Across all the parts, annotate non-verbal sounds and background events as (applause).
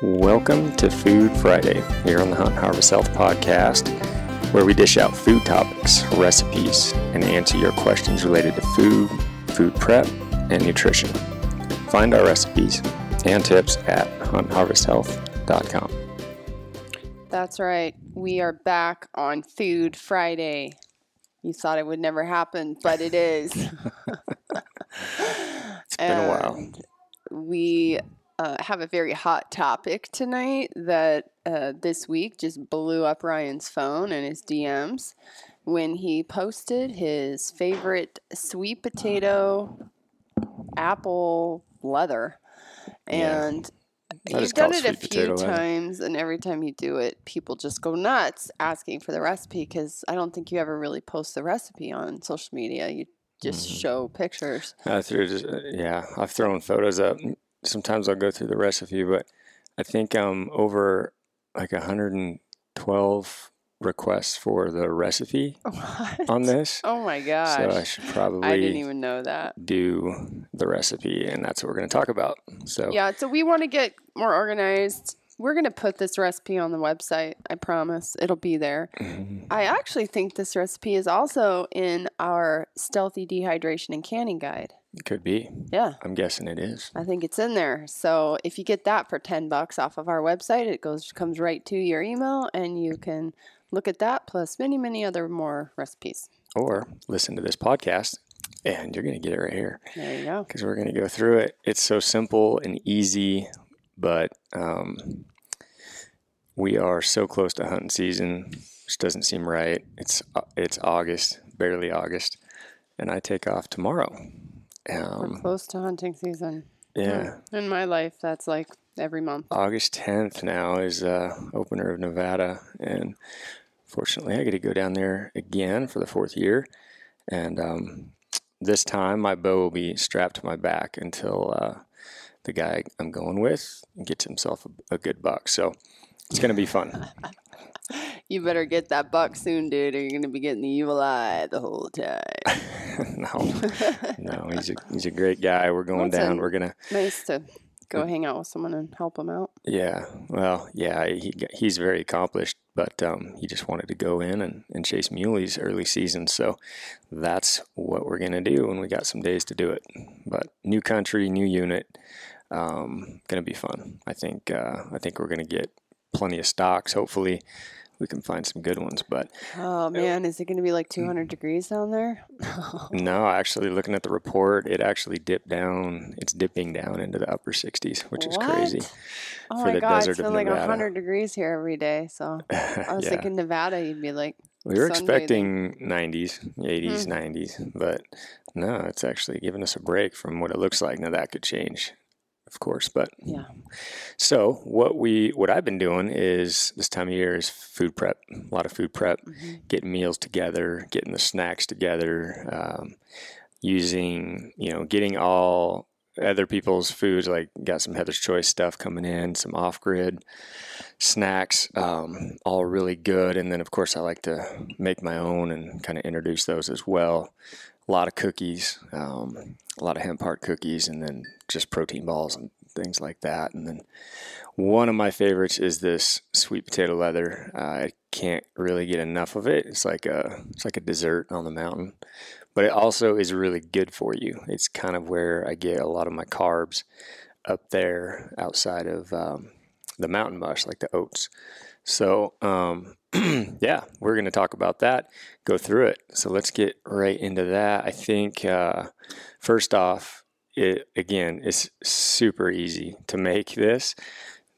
Welcome to Food Friday here on the Hunt Harvest Health Podcast, where we dish out food topics, recipes, and answer your questions related to food, food prep, and nutrition. Find our recipes and tips at huntharvesthealth.com. That's right. We are back on Food Friday. You thought it would never happen, but it is. (laughs) It's been a while. We uh, have a very hot topic tonight that uh, this week just blew up Ryan's phone and his DMs when he posted his favorite sweet potato apple leather. Yeah. And is you've done it a few times, and every time you do it, people just go nuts asking for the recipe because I don't think you ever really post the recipe on social media. You just Mhm. show pictures. I threw just, uh, yeah, I've thrown photos up. Sometimes I'll go through the recipe, but I think um over like 112 requests for the recipe (laughs) What? on this. Oh my gosh. So I should probably I didn't even know that. do the recipe, and that's what we're going to talk about. So Yeah, so we want to get more organized. We're going to put this recipe on the website. I promise. It'll be there. Mhm. I actually think this recipe is also in our stealthy dehydration and canning guide. It could be. Yeah. I'm guessing it is. I think it's in there. So if you get that for 10 bucks off of our website, it goes comes right to your email and you can look at that plus many many other more recipes. Or listen to this podcast, and you're going to get it right here There you go. because we're going to go through it. It's so simple and easy, but um, we are so close to hunting season, which doesn't seem right. It's uh, it's August, barely August, and I take off tomorrow. We're Um, close to hunting season. yeah, In my life, that's like every month. August 10th now is uh, opener of Nevada, and fortunately, I get to go down there again for the fourth year. And um, this time, my bow will be strapped to my back until uh, the guy I'm going with gets himself a, a good buck. So it's going to be fun. (laughs) You better get that buck soon, dude, or you're gonna be getting the evil eye the whole time. (laughs) no, no, he's a he's a great guy. We're (laughs) going That's down. We're gonna nice to go hang out with someone and help him out. Yeah, well, yeah, he he's very accomplished, but um, he just wanted to go in and, and chase muleys early season, so that's what we're gonna do, and we got some days to do it. But new country, new unit, um, gonna be fun. I think uh, I think we're gonna get plenty of stocks. Hopefully, we can find some good ones. But Oh man, is it gonna be like 200 degrees down there? (laughs) no, actually, looking at the report, it actually dipped down. It's dipping down into the upper 60s, which is crazy. Oh for my the god, desert it's been like 100 degrees here every day. So I (laughs) was Yeah. thinking Nevada, you'd be like, We were expecting 90s, 80s, Hmm. 90s, but no, it's actually giving us a break from what it looks like. Now that could change, of course, but yeah. so what we what I've been doing is this time of year is food prep, a lot of food prep, Mhm. getting meals together, getting the snacks together, um, using you know getting all other people's foods like got some Heather's Choice stuff coming in, some off grid snacks, um, all really good. And then of course I like to make my own and kind of introduce those as well. A lot of cookies, um, a lot of hemp heart cookies, and then just protein balls and things like that. And then one of my favorites is this sweet potato leather. I can't really get enough of it. It's like a it's like a dessert on the mountain, but it also is really good for you. It's kind of where I get a lot of my carbs up there outside of um, the mountain mush, like the oats. So um, (clears throat) yeah, we're going to talk about that, go through it. So let's get right into that. I think uh, first off, it again is super easy to make this,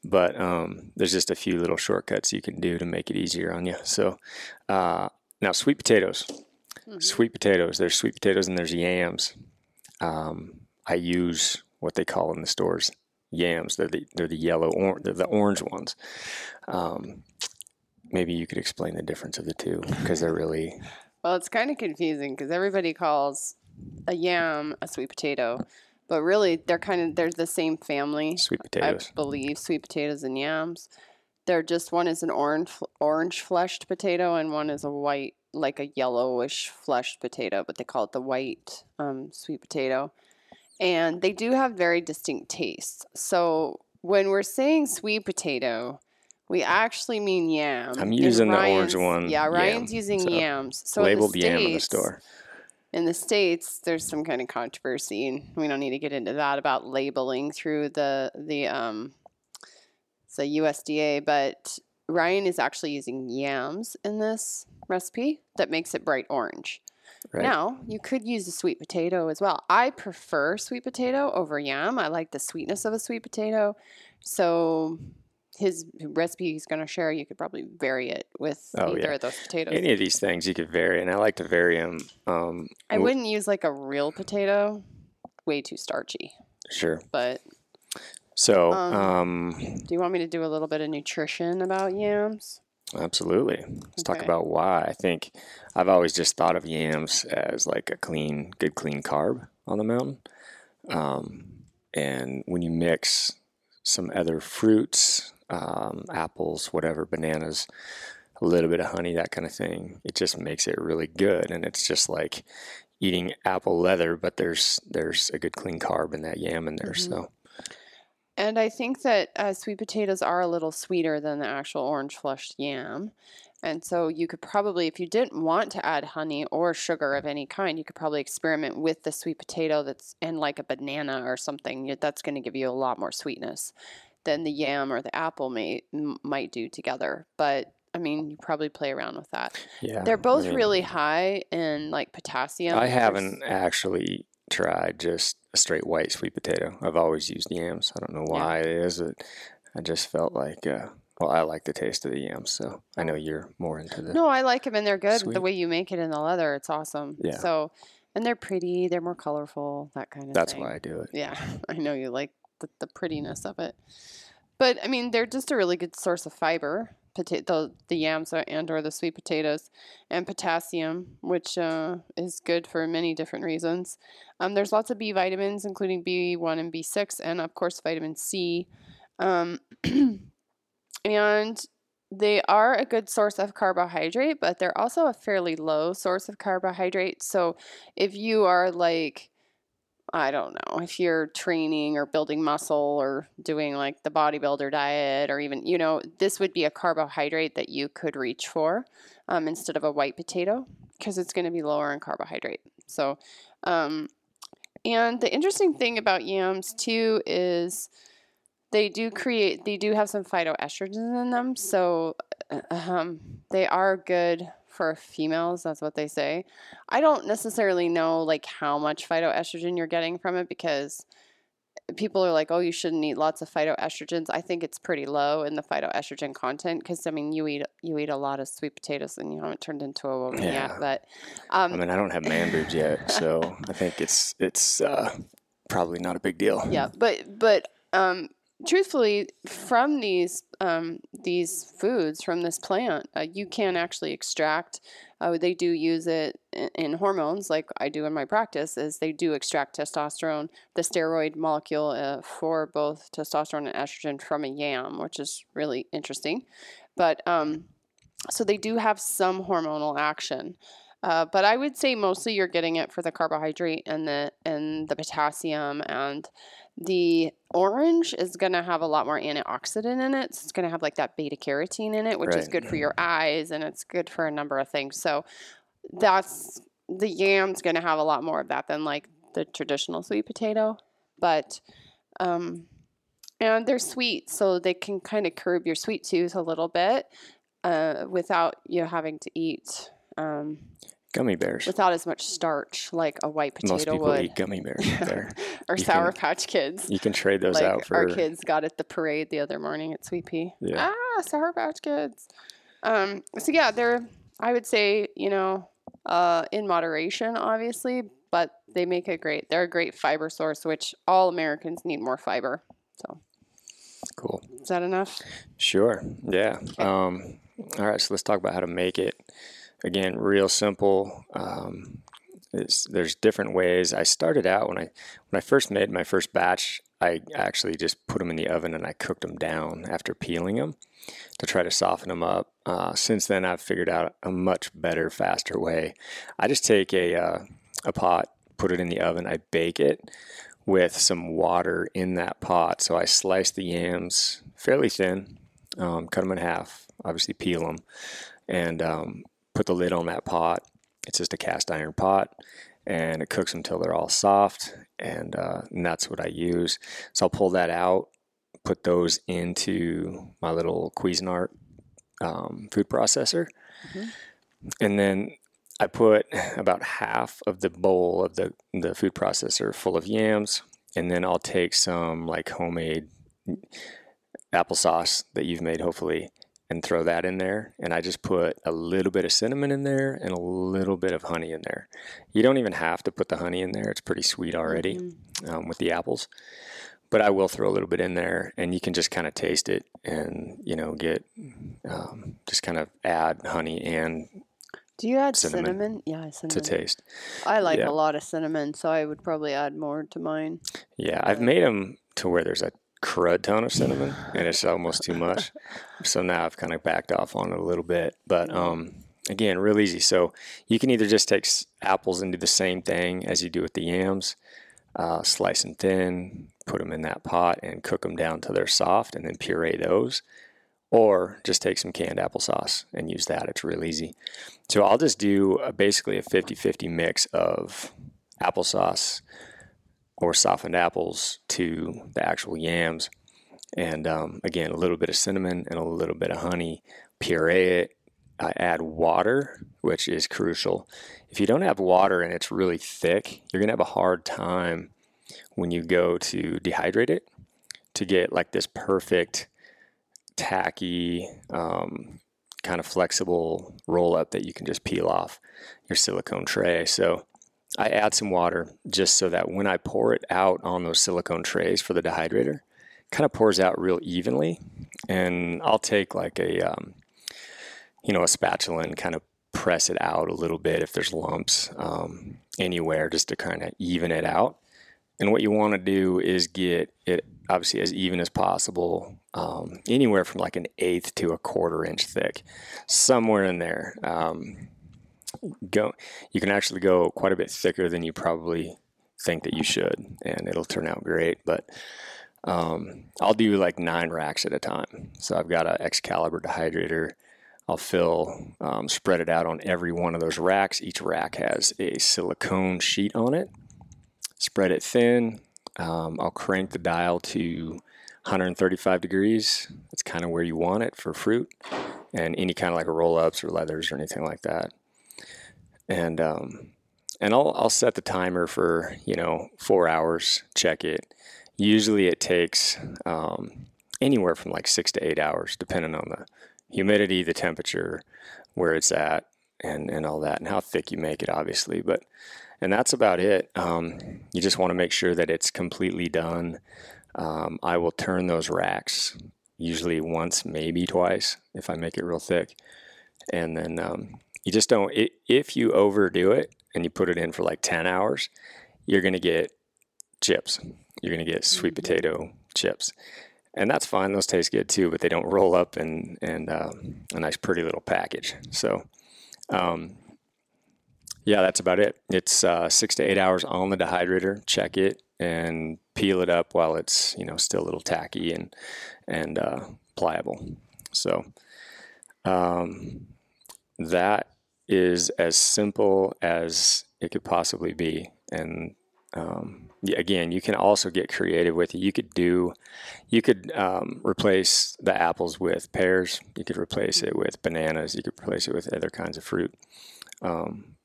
but um, there's just a few little shortcuts you can do to make it easier on you. So uh, now, sweet potatoes. Mhm. Sweet potatoes. There's sweet potatoes and there's yams. Um, I use what they call in the stores yams. They're the they're the yellow or they're the orange ones. Um, maybe you could explain the difference of the two because they're really Well, it's kind of confusing because everybody calls a yam a sweet potato, but really they're kind of they're the same family. sweet potatoes, I believe sweet potatoes and yams. They're just one is an orange orange fleshed potato and one is a white like a yellowish fleshed potato, but they call it the white um, sweet potato. And they do have very distinct tastes. So when we're saying sweet potato, we actually mean yam. I'm using the orange one, Yeah, Ryan's yam, using so yams. So in Labeled yam in the store. in the states there's some kind of controversy and we don't need to get into that about labeling through the the um the USDA but Ryan is actually using yams in this recipe that makes it bright orange. Right. Now, you could use a sweet potato as well. I prefer sweet potato over yam. I like the sweetness of a sweet potato. So his recipe he's going to share, you could probably vary it with Oh, either yeah. of those potatoes. Any of these things you could vary, and I like to vary them. Um, I wouldn't use like a real potato. Way too starchy. Sure. But So, Um, um, do you want me to do a little bit of nutrition about yams? absolutely. Let's talk about why. I think I've always just thought of yams as like a clean, good, clean carb on the mountain. Um, and when you mix some other fruits, um, apples, whatever, bananas, a little bit of honey, that kind of thing, it just makes it really good. And it's just like eating apple leather, but there's there's a good clean carb in that yam in there. Mhm. So And I think that uh, sweet potatoes are a little sweeter than the actual orange flushed yam. And so you could probably, if you didn't want to add honey or sugar of any kind, you could probably experiment with the sweet potato that's in like a banana or something. That's going to give you a lot more sweetness than the yam or the apple may m- might do together. But I mean, you probably play around with that. yeah, They're I both mean, really high in like potassium. I haven't actually tried just a straight white sweet potato. I've always used yams. I don't know Yeah. why it is. It, I just felt like, uh, well, I like the taste of the yams, so I know you're more into the. No, I like them and they're good. Sweet. The way you make it in the leather, it's awesome. Yeah. So, and they're pretty. They're more colorful. That kind of. That's thing. why I do it. Yeah, (laughs) I know you like the, the prettiness of it. But I mean, they're just a really good source of fiber. Potato, the, the yams and or the sweet potatoes, and potassium, which uh, is good for many different reasons. Um, there's lots of B vitamins, including B1 and B6, and of course vitamin C. Um, (clears throat) and they are a good source of carbohydrate, but they're also a fairly low source of carbohydrate. So if you are like, I don't know, if you're training or building muscle or doing like the bodybuilder diet, or even, you know, this would be a carbohydrate that you could reach for um, instead of a white potato because it's going to be lower in carbohydrate. So, um, and the interesting thing about yams too is they do create, they do have some phytoestrogens in them. So, uh, um, they are good for females. That's what they say. I don't necessarily know like how much phytoestrogen you're getting from it because people are like, oh, you shouldn't eat lots of phytoestrogens. I think it's pretty low in the phytoestrogen content because I mean, you eat you eat a lot of sweet potatoes and you haven't turned into a woman Yeah. yet. But um, I mean, I don't have man boobs yet, so I think it's it's uh, probably not a big deal. yeah, but but um, truthfully, from these um, these foods from this plant, uh, you can actually extract. Uh, they do use it in, hormones, like I do in my practice. Is they do extract testosterone, the steroid molecule uh, for both testosterone and estrogen from a yam, which is really interesting. But um, so they do have some hormonal action. Uh, but I would say mostly you're getting it for the carbohydrate and the and the potassium and the orange is going to have a lot more antioxidant in it. So it's going to have like that beta carotene in it, which is Right. good for your eyes and it's good for a number of things. So that's the yam's going to have a lot more of that than like the traditional sweet potato. But um and they're sweet, so they can kind of curb your sweet tooth a little bit uh, without you having to eat um, Gummy bears. without as much starch like a white potato Most people would eat gummy bears. (laughs) there, or you Sour can- Patch Kids. you can trade those like out for our kids got at the parade the other morning at Sweet Pea. Yeah. Ah, Sour Patch Kids. Um, so yeah, they're I would say you know uh, in moderation, obviously, but they make a great. They're a great fiber source, which all Americans need more fiber. So cool. is that enough? Sure. Yeah. Um, all right. So let's talk about how to make it. Again, real simple. Um, there's different ways. I started out when I when I first made my first batch. I actually just put them in the oven and I cooked them down after peeling them to try to soften them up. Uh, since then, I've figured out a much better, faster way. I just take a uh, a pot, put it in the oven, I bake it with some water in that pot. So I slice the yams fairly thin, um, cut them in half, obviously peel them, and um, put the lid on that pot. It's just a cast iron pot, and it cooks until they're all soft, and, uh, and that's what I use. So I'll pull that out, put those into my little Cuisinart um, food processor, mm-hmm. and then I put about half of the bowl of the, the food processor full of yams, and then I'll take some like homemade applesauce that you've made, hopefully, and throw that in there. And I just put a little bit of cinnamon in there and a little bit of honey in there. You don't even have to put the honey in there, it's pretty sweet already mm-hmm. um, with the apples. But I will throw a little bit in there, and you can just kind of taste it, and you know, get um, just kind of add honey and do you add cinnamon? cinnamon? Yeah, cinnamon. To taste. I like yeah. a lot of cinnamon, so I would probably add more to mine. Yeah, I've made them to where there's a crud ton of cinnamon, and it's almost too much. (laughs) so now I've kind of backed off on it a little bit. But um, again, real easy. So you can either just take apples and do the same thing as you do with the yams, uh, slice them thin, put them in that pot, and cook them down till they're soft, and then puree those or just take some canned applesauce and use that. It's real easy. So I'll just do a, basically a 50 50 mix of applesauce or softened apples to the actual yams. And um, again, a little bit of cinnamon and a little bit of honey. Puree it. I add water, which is crucial. If you don't have water and it's really thick, you're going to have a hard time when you go to dehydrate it to get like this perfect tacky, um, kind of flexible roll up that you can just peel off your silicone tray. So I add some water just so that when I pour it out on those silicone trays for the dehydrator, kind of pours out real evenly. And I'll take like a, um, you know, a spatula and kind of press it out a little bit if there's lumps um, anywhere just to kind of even it out. And what you want to do is get it obviously as even as possible, um, anywhere from like an eighth to a quarter inch thick, somewhere in there. Um, go, you can actually go quite a bit thicker than you probably think that you should, and it'll turn out great. But um, I'll do like nine racks at a time. So I've got an Excalibur dehydrator. I'll fill, um, spread it out on every one of those racks. Each rack has a silicone sheet on it. Spread it thin, um, I'll crank the dial to 135 degrees. That's kind of where you want it for fruit and any kind of like roll ups or leathers or anything like that. And um, and I'll I'll set the timer for you know four hours. Check it. Usually it takes um, anywhere from like six to eight hours, depending on the humidity, the temperature, where it's at, and and all that, and how thick you make it, obviously. But and that's about it. Um, you just want to make sure that it's completely done. Um, I will turn those racks usually once, maybe twice, if I make it real thick. And then um, you just don't, it, if you overdo it and you put it in for like 10 hours, you're going to get chips. You're going to get sweet mm-hmm. potato chips. And that's fine. Those taste good too, but they don't roll up in, in uh, a nice, pretty little package. So, um, yeah, that's about it. It's uh, six to eight hours on the dehydrator. Check it and peel it up while it's you know still a little tacky and and uh, pliable. So um, that is as simple as it could possibly be. And um, again, you can also get creative with it. You could do, you could um, replace the apples with pears. You could replace it with bananas. You could replace it with other kinds of fruit. Um,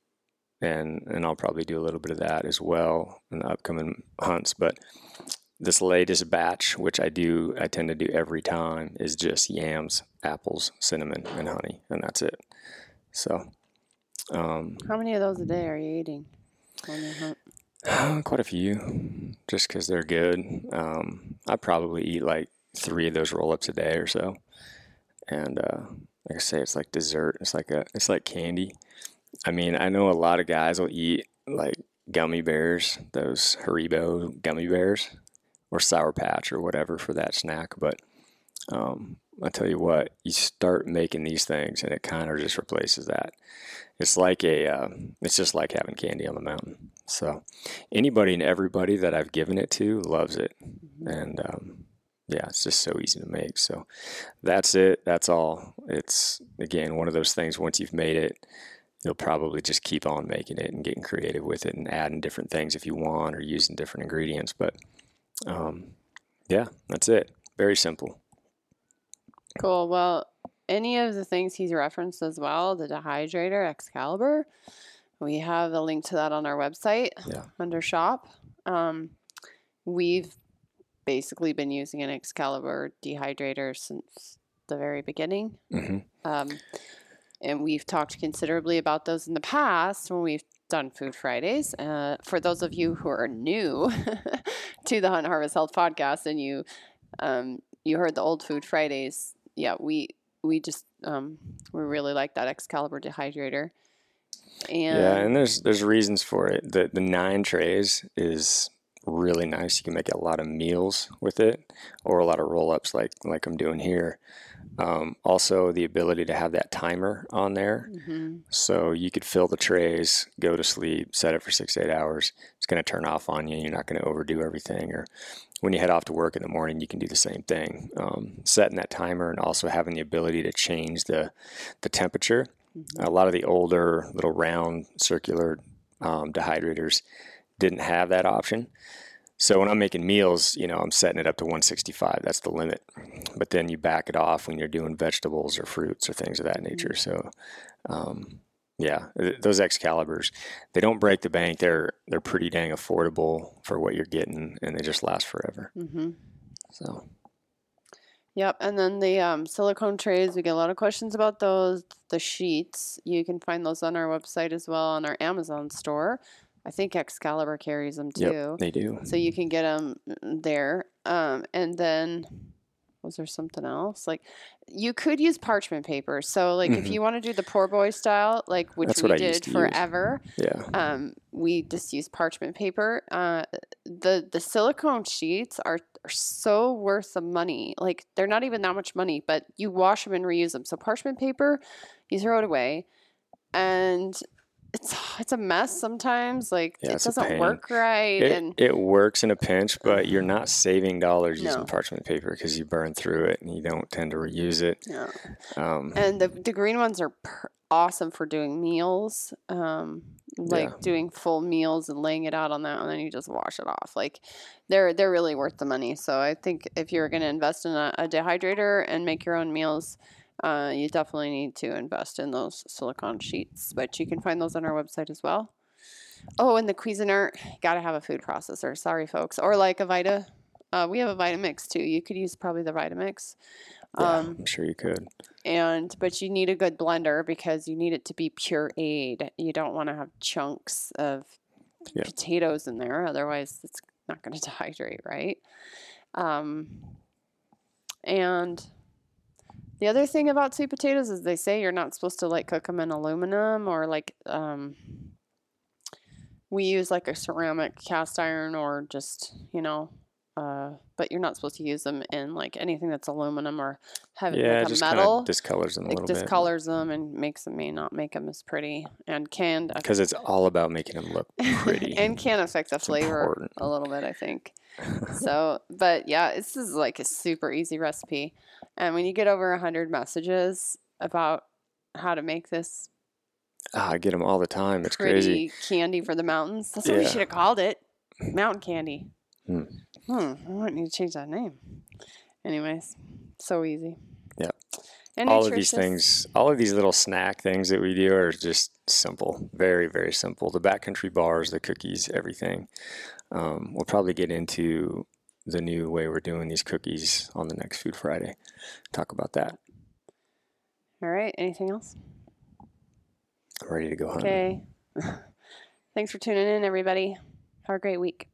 and and I'll probably do a little bit of that as well in the upcoming hunts. But this latest batch, which I do, I tend to do every time, is just yams, apples, cinnamon, and honey, and that's it. So, um, how many of those a day are you eating on your hunt? Uh, (sighs) quite a few, just because they're good. Um, I probably eat like three of those roll-ups a day or so, and uh, like I say, it's like dessert. It's like a, it's like candy. I mean, I know a lot of guys will eat like gummy bears, those Haribo gummy bears, or Sour Patch or whatever for that snack. But um, I tell you what, you start making these things, and it kind of just replaces that. It's like a, uh, it's just like having candy on the mountain. So, anybody and everybody that I've given it to loves it, and um, yeah, it's just so easy to make. So, that's it. That's all. It's again one of those things. Once you've made it, you'll probably just keep on making it and getting creative with it and adding different things if you want or using different ingredients. But um, yeah, that's it. Very simple. Cool. Well, any of the things he's referenced as well, the dehydrator, Excalibur, we have a link to that on our website Yeah. under shop. Um, we've basically been using an Excalibur dehydrator since the very beginning. hmm Um, and we've talked considerably about those in the past when we've done Food Fridays. Uh, for those of you who are new (laughs) to the Hunt Harvest Health podcast and you um, you heard the old Food Fridays, yeah, we we just um, we really like that Excalibur dehydrator. And Yeah, and there's there's reasons for it. The the nine trays is really nice. You can make a lot of meals with it, or a lot of roll ups like like I'm doing here. Um, also, the ability to have that timer on there, Mhm. so you could fill the trays, go to sleep, set it for six eight hours. It's going to turn off on you. You're not going to overdo everything. Or when you head off to work in the morning, you can do the same thing. Um, setting that timer and also having the ability to change the the temperature. A lot of the older little round circular um, dehydrators didn't have that option. So when I'm making meals, you know, I'm setting it up to 165. That's the limit. But then you back it off when you're doing vegetables or fruits or things of that nature. So, um, yeah, th- those Excaliburs, they don't break the bank. They're they're pretty dang affordable for what you're getting, and they just last forever. Mm-hmm. So Yep, and then the um, silicone trays, we get a lot of questions about those. The sheets, you can find those on our website as well on our Amazon store. I think Excalibur carries them too. yep, they do. So you can get them there. Um, and then was there something else? Like you could use parchment paper. So like if Mhm. you want to do the poor boy style, like which That's we did to use. forever, Yeah, um, we just use parchment paper. Uh, the the silicone sheets are, are so worth the money. Like they're not even that much money, but you wash them and reuse them. So parchment paper, you throw it away, and it's (sighs) it's a mess sometimes. Like Yeah, it doesn't work right, it, and it works in a pinch, but you're not saving dollars using parchment paper because you burn through it and you don't tend to reuse it. yeah. Um, and the the green ones are per- awesome for doing meals. Um, like Yeah. doing full meals and laying it out on that, and then you just wash it off. Like they're they're really worth the money. So I think if you're going to invest in a, a dehydrator and make your own meals, uh, you definitely need to invest in those silicone sheets. But you can find those on our website as well. Oh, and the Cuisinart, got to have a food processor. Sorry, folks, or like a Vita. Uh, we have a Vitamix too. You could use probably the Vitamix. yeah, Um, I'm sure you could. and but you need a good blender because you need it to be pureed. You don't want to have chunks of Yeah. potatoes in there, otherwise it's not going (laughs) to dehydrate, right? Um, and the other thing about sweet potatoes is they say you're not supposed to like cook them in aluminum or like um, we use like a ceramic cast iron or just you know. Uh, but you're not supposed to use them in like anything that's aluminum or heavy Yeah, like a just metal discolors them a it little bit. discolors them and makes them may not make them as pretty and can Because it's all about making them look pretty. (laughs) and can affect the It's flavor important. a little bit i think (laughs) so but yeah this is like a super easy recipe and when you get over 100 messages about how to make this Ah, I get them all the time. It's crazy. candy for the mountains that's what we should have called it mountain candy Hmm. Hmm i might need to change that name anyways so easy Yeah. and all of these things, all of these little snack things that we do are just simple, very, very simple. The backcountry bars, the cookies, everything. Um, we'll probably get into the new way we're doing these cookies on the next Food Friday. Talk about that. all right anything else Ready to go hunting. Okay. (laughs) Thanks for tuning in, everybody. Have a great week.